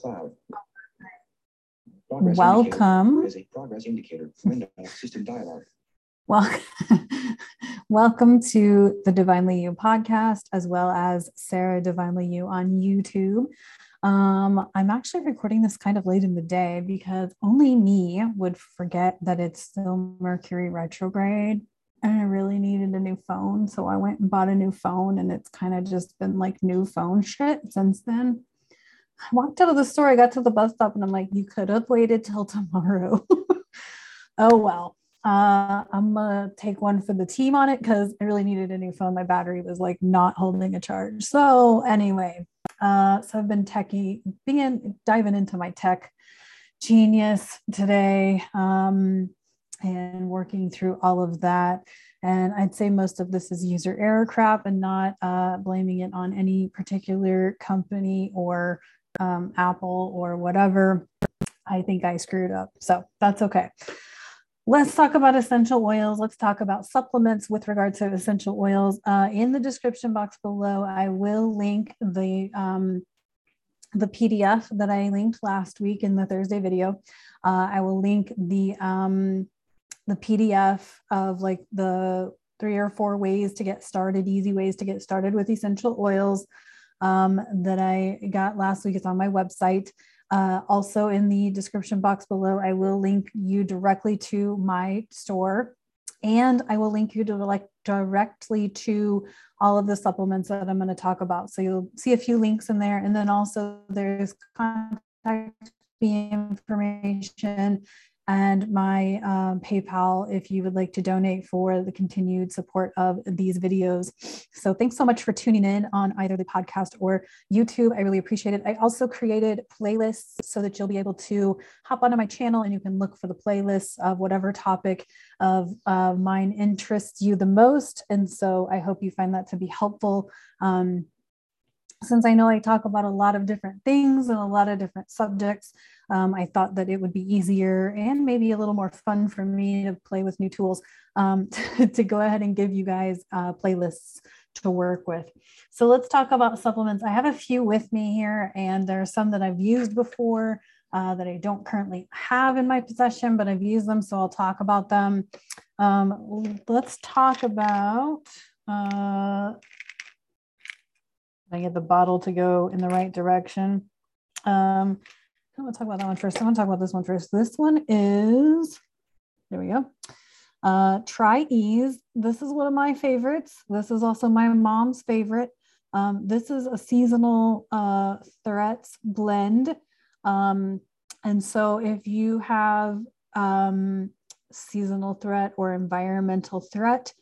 cloud. Welcome. Is a progress indicator. Window system dialog. Well, welcome to the Divinely You podcast, as well as Sarah Divinely You on YouTube. Um, I'm actually recording this kind of late in the day because only me would forget that it's still Mercury retrograde and I really needed a new phone. So I went and bought a new phone, and it's kind of just been like new phone shit since then. I walked out of the store, I got to the bus stop, and I'm like, you could have waited till tomorrow. oh well. Uh, I'm gonna take one for the team on it because I really needed a new phone. My battery was like not holding a charge. So anyway, uh, so I've been techie, being diving into my tech genius today. Um, and working through all of that. And I'd say most of this is user error crap and not uh, blaming it on any particular company or um, Apple or whatever. I think I screwed up. So that's okay. Let's talk about essential oils. Let's talk about supplements with regard to essential oils. Uh, in the description box below, I will link the um, the PDF that I linked last week in the Thursday video. Uh, I will link the um, the PDF of like the three or four ways to get started, easy ways to get started with essential oils um, that I got last week. It's on my website. Uh, also, in the description box below, I will link you directly to my store and I will link you to like directly to all of the supplements that I'm going to talk about. So you'll see a few links in there. And then also there's contact information and my um, PayPal if you would like to donate for the continued support of these videos. So thanks so much for tuning in on either the podcast or YouTube. I really appreciate it. I also created playlists so that you'll be able to hop onto my channel and you can look for the playlists of whatever topic of uh, mine interests you the most. And so I hope you find that to be helpful. Um, since I know I talk about a lot of different things and a lot of different subjects, um, I thought that it would be easier and maybe a little more fun for me to play with new tools um, to, to, go ahead and give you guys uh, playlists to work with. So let's talk about supplements. I have a few with me here, and there are some that I've used before uh, that I don't currently have in my possession, but I've used them, so I'll talk about them. Um, let's talk about. Uh, I get the bottle to go in the right direction. Um, I want to talk about that one first. I want to talk about this one first. This one is, there we go. Uh, TriEase. This is one of my favorites. This is also my mom's favorite. Um, this is a seasonal uh, threats blend. Um, and so if you have um, seasonal threat or environmental threat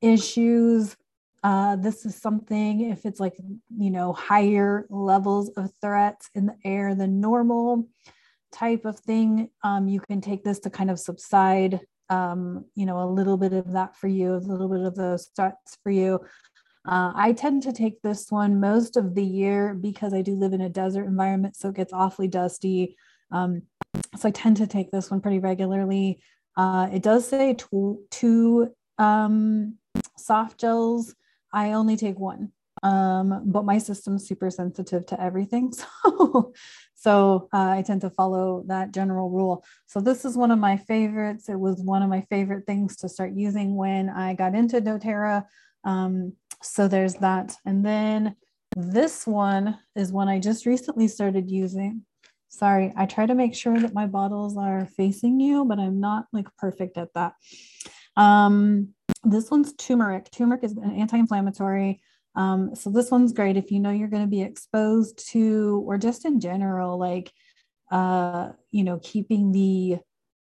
issues, uh, this is something, if it's like, you know, higher levels of threats in the air than normal type of thing, um, you can take this to kind of subside, um, you know, a little bit of that for you, a little bit of those threats for you. Uh, I tend to take this one most of the year because I do live in a desert environment, so it gets awfully dusty. Um, so I tend to take this one pretty regularly. Uh, it does say two, two um, soft gels I only take one. Um, but my system's super sensitive to everything. So, so uh, I tend to follow that general rule. So this is one of my favorites. It was one of my favorite things to start using when I got into doTERRA. Um, so there's that. And then this one is one I just recently started using. Sorry, I try to make sure that my bottles are facing you, but I'm not like perfect at that. Um, this one's turmeric. Turmeric is an anti-inflammatory. Um, so this one's great if you know you're going to be exposed to, or just in general, like, uh, you know, keeping the,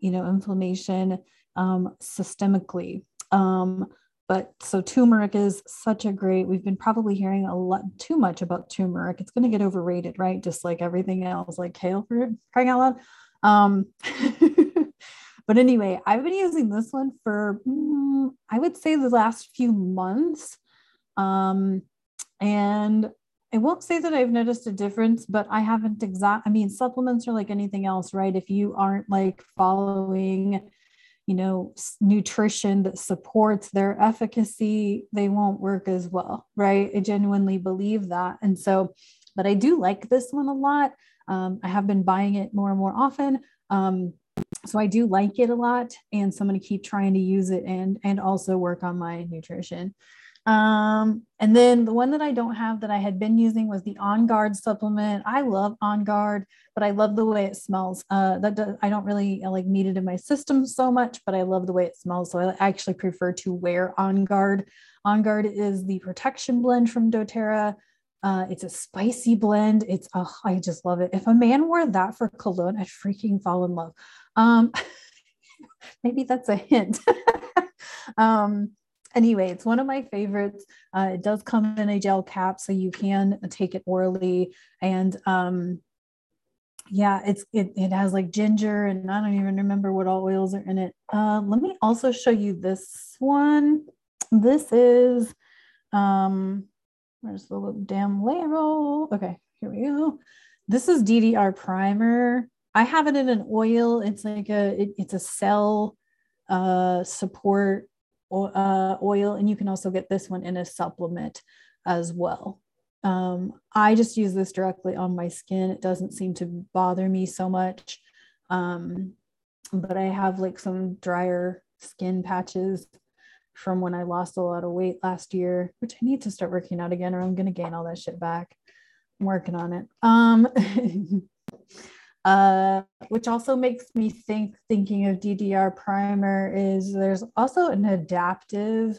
you know, inflammation um, systemically. Um, but so turmeric is such a great, we've been probably hearing a lot too much about turmeric. It's going to get overrated, right? Just like everything else, like kale for crying out loud. But anyway, I've been using this one for, mm, I would say, the last few months. Um, and I won't say that I've noticed a difference, but I haven't exact. I mean, supplements are like anything else, right? If you aren't like following, you know, nutrition that supports their efficacy, they won't work as well, right? I genuinely believe that. And so, but I do like this one a lot. Um, I have been buying it more and more often. Um, so I do like it a lot, and so I'm going to keep trying to use it and and also work on my nutrition. Um, and then the one that I don't have that I had been using was the On Guard supplement. I love On Guard, but I love the way it smells. Uh, that does, I don't really uh, like need it in my system so much, but I love the way it smells. So I actually prefer to wear On Guard. On Guard is the protection blend from doTERRA. Uh, it's a spicy blend. It's oh, I just love it. If a man wore that for cologne, I'd freaking fall in love. Um, maybe that's a hint. um, anyway, it's one of my favorites. Uh, it does come in a gel cap, so you can take it orally. And um, yeah, it's it, it has like ginger, and I don't even remember what all oils are in it. Uh, let me also show you this one. This is um, where's the little damn label? Okay, here we go. This is DDR primer. I have it in an oil. It's like a it, it's a cell uh, support uh, oil, and you can also get this one in a supplement as well. Um, I just use this directly on my skin. It doesn't seem to bother me so much. Um, but I have like some drier skin patches from when I lost a lot of weight last year, which I need to start working out again, or I'm going to gain all that shit back. I'm working on it. Um, Uh, which also makes me think, thinking of DDR primer, is there's also an Adaptiv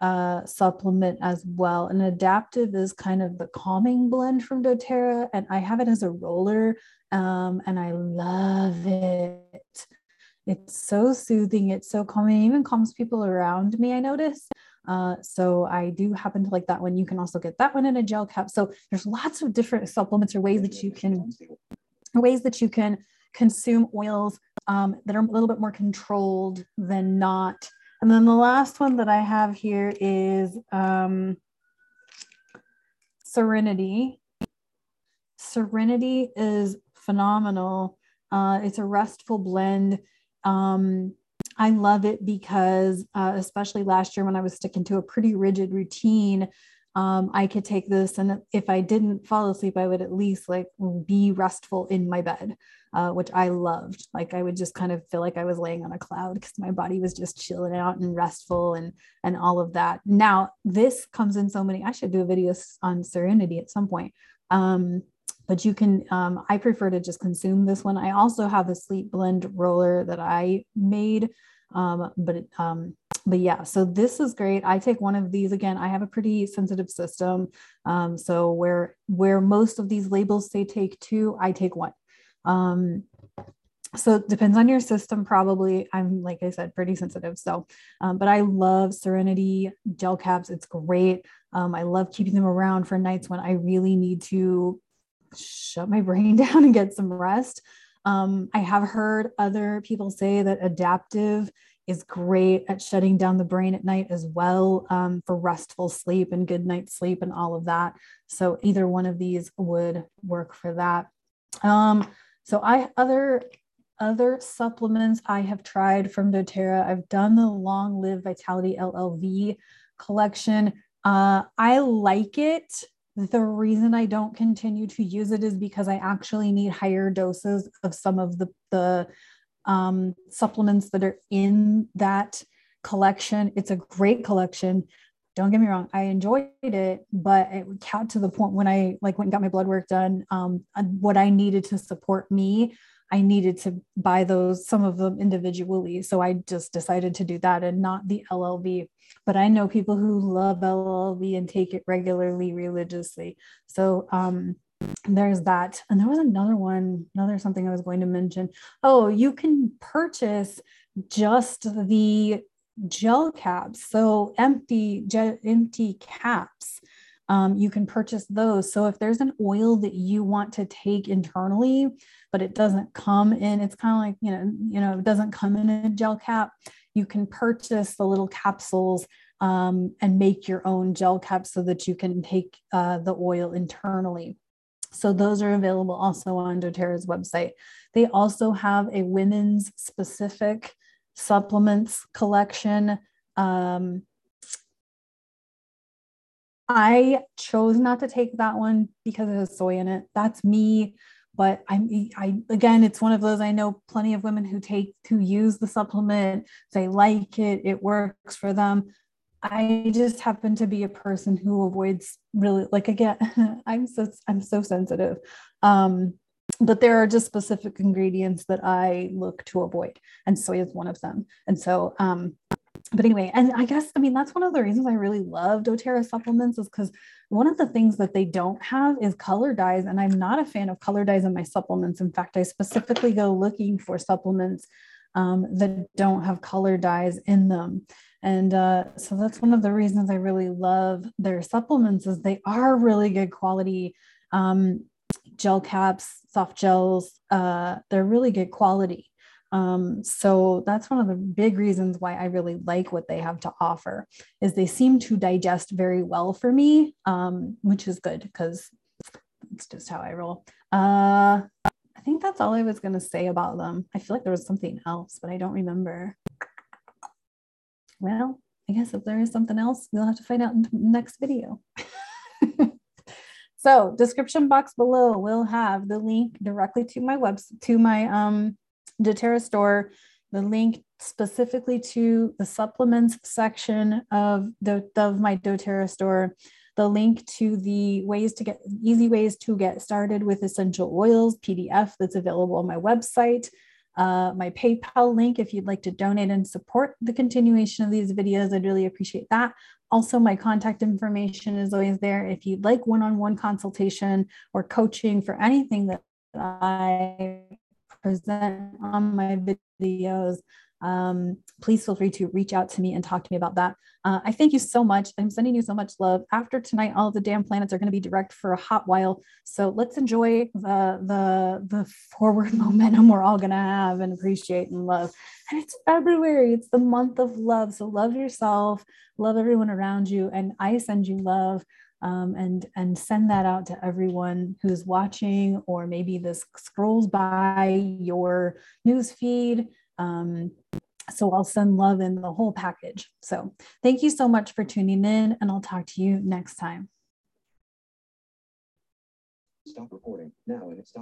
uh, supplement as well. An Adaptiv is kind of the calming blend from doTERRA, and I have it as a roller, um, and I love it. It's so soothing, it's so calming, it even calms people around me, I notice. Uh, so I do happen to like that one. You can also get that one in a gel cap. So there's lots of different supplements or ways that you can ways that you can consume oils um, that are a little bit more controlled than not. And then the last one that I have here is um, Serenity. Serenity is phenomenal. Uh, it's a restful blend. Um, I love it because, uh, especially last year when I was sticking to a pretty rigid routine, um, I could take this, and if I didn't fall asleep, I would at least like be restful in my bed, uh, which I loved. Like I would just kind of feel like I was laying on a cloud because my body was just chilling out and restful and and all of that. Now this comes in so many. I should do a video on Serenity at some point. Um, but you can um, i prefer to just consume this one i also have a sleep blend roller that i made um, but um, but yeah, so this is great. I take one of these again. I have a pretty sensitive system. Um, so where where most of these labels say take two, I take one. Um, so it depends on your system, probably. I'm like I said, pretty sensitive. So, um, but I love Serenity gel caps. It's great. Um, I love keeping them around for nights when I really need to shut my brain down and get some rest. Um, I have heard other people say that Adaptiv is great at shutting down the brain at night as well um, for restful sleep and good night sleep and all of that. So either one of these would work for that. Um, so I other other supplements I have tried from doTERRA. I've done the Long Live Vitality LLV collection. Uh, I like it. The reason I don't continue to use it is because I actually need higher doses of some of the, the um, supplements that are in that collection. It's a great collection. Don't get me wrong, I enjoyed it, but it got to the point when I like went and got my blood work done. Um, what I needed to support me, I needed to buy those some of them individually. So I just decided to do that and not the LLV. But I know people who love LLV and take it regularly, religiously. So um, there's that. And there was another one, another something I was going to mention. Oh, you can purchase just the gel caps. So empty, gel, empty caps. Um, you can purchase those. So if there's an oil that you want to take internally, but it doesn't come in, it's kind of like, you know, you know, it doesn't come in a gel cap, you can purchase the little capsules um, and make your own gel cap so that you can take uh, the oil internally. So those are available also on doTERRA's website. They also have a women's specific supplements collection. Um, I chose not to take that one because it has soy in it. That's me but I'm I again, it's one of those I know plenty of women who take who use the supplement, they like it, it works for them. I just happen to be a person who avoids really like again, I'm so I'm so sensitive. Um, but there are just specific ingredients that I look to avoid, and soy is one of them. And so, um, but anyway, and I guess I mean that's one of the reasons I really love doTERRA supplements is because one of the things that they don't have is color dyes, and I'm not a fan of color dyes in my supplements. In fact, I specifically go looking for supplements um, that don't have color dyes in them. And uh, so that's one of the reasons I really love their supplements is they are really good quality um, gel caps, soft gels. Uh, they're really good quality. Um, so that's one of the big reasons why I really like what they have to offer is they seem to digest very well for me, um, which is good because it's just how I roll. Uh, I think that's all I was going to say about them. I feel like there was something else, but I don't remember. Well, I guess if there is something else, you'll have to find out in the next video. so description box below will have the link directly to my website, to my um, doTERRA store, the link specifically to the supplements section of the of my doTERRA store, the link to the ways to get easy ways to get started with essential oils PDF that's available on my website. Uh, my PayPal link if you'd like to donate and support the continuation of these videos. I'd really appreciate that. Also, my contact information is always there. If you'd like one on one consultation or coaching for anything that I present on my videos, um, please feel free to reach out to me and talk to me about that. Uh, I thank you so much. I'm sending you so much love. After tonight, all the damn planets are going to be direct for a hot while. So let's enjoy the the the forward momentum we're all going to have and appreciate and love. And it's February. It's the month of love. So love yourself, love everyone around you, and I send you love. Um, and and send that out to everyone who's watching, or maybe this scrolls by your news feed. Um, so I'll send love in the whole package. So thank you so much for tuning in, and I'll talk to you next time. Stop recording now and it's.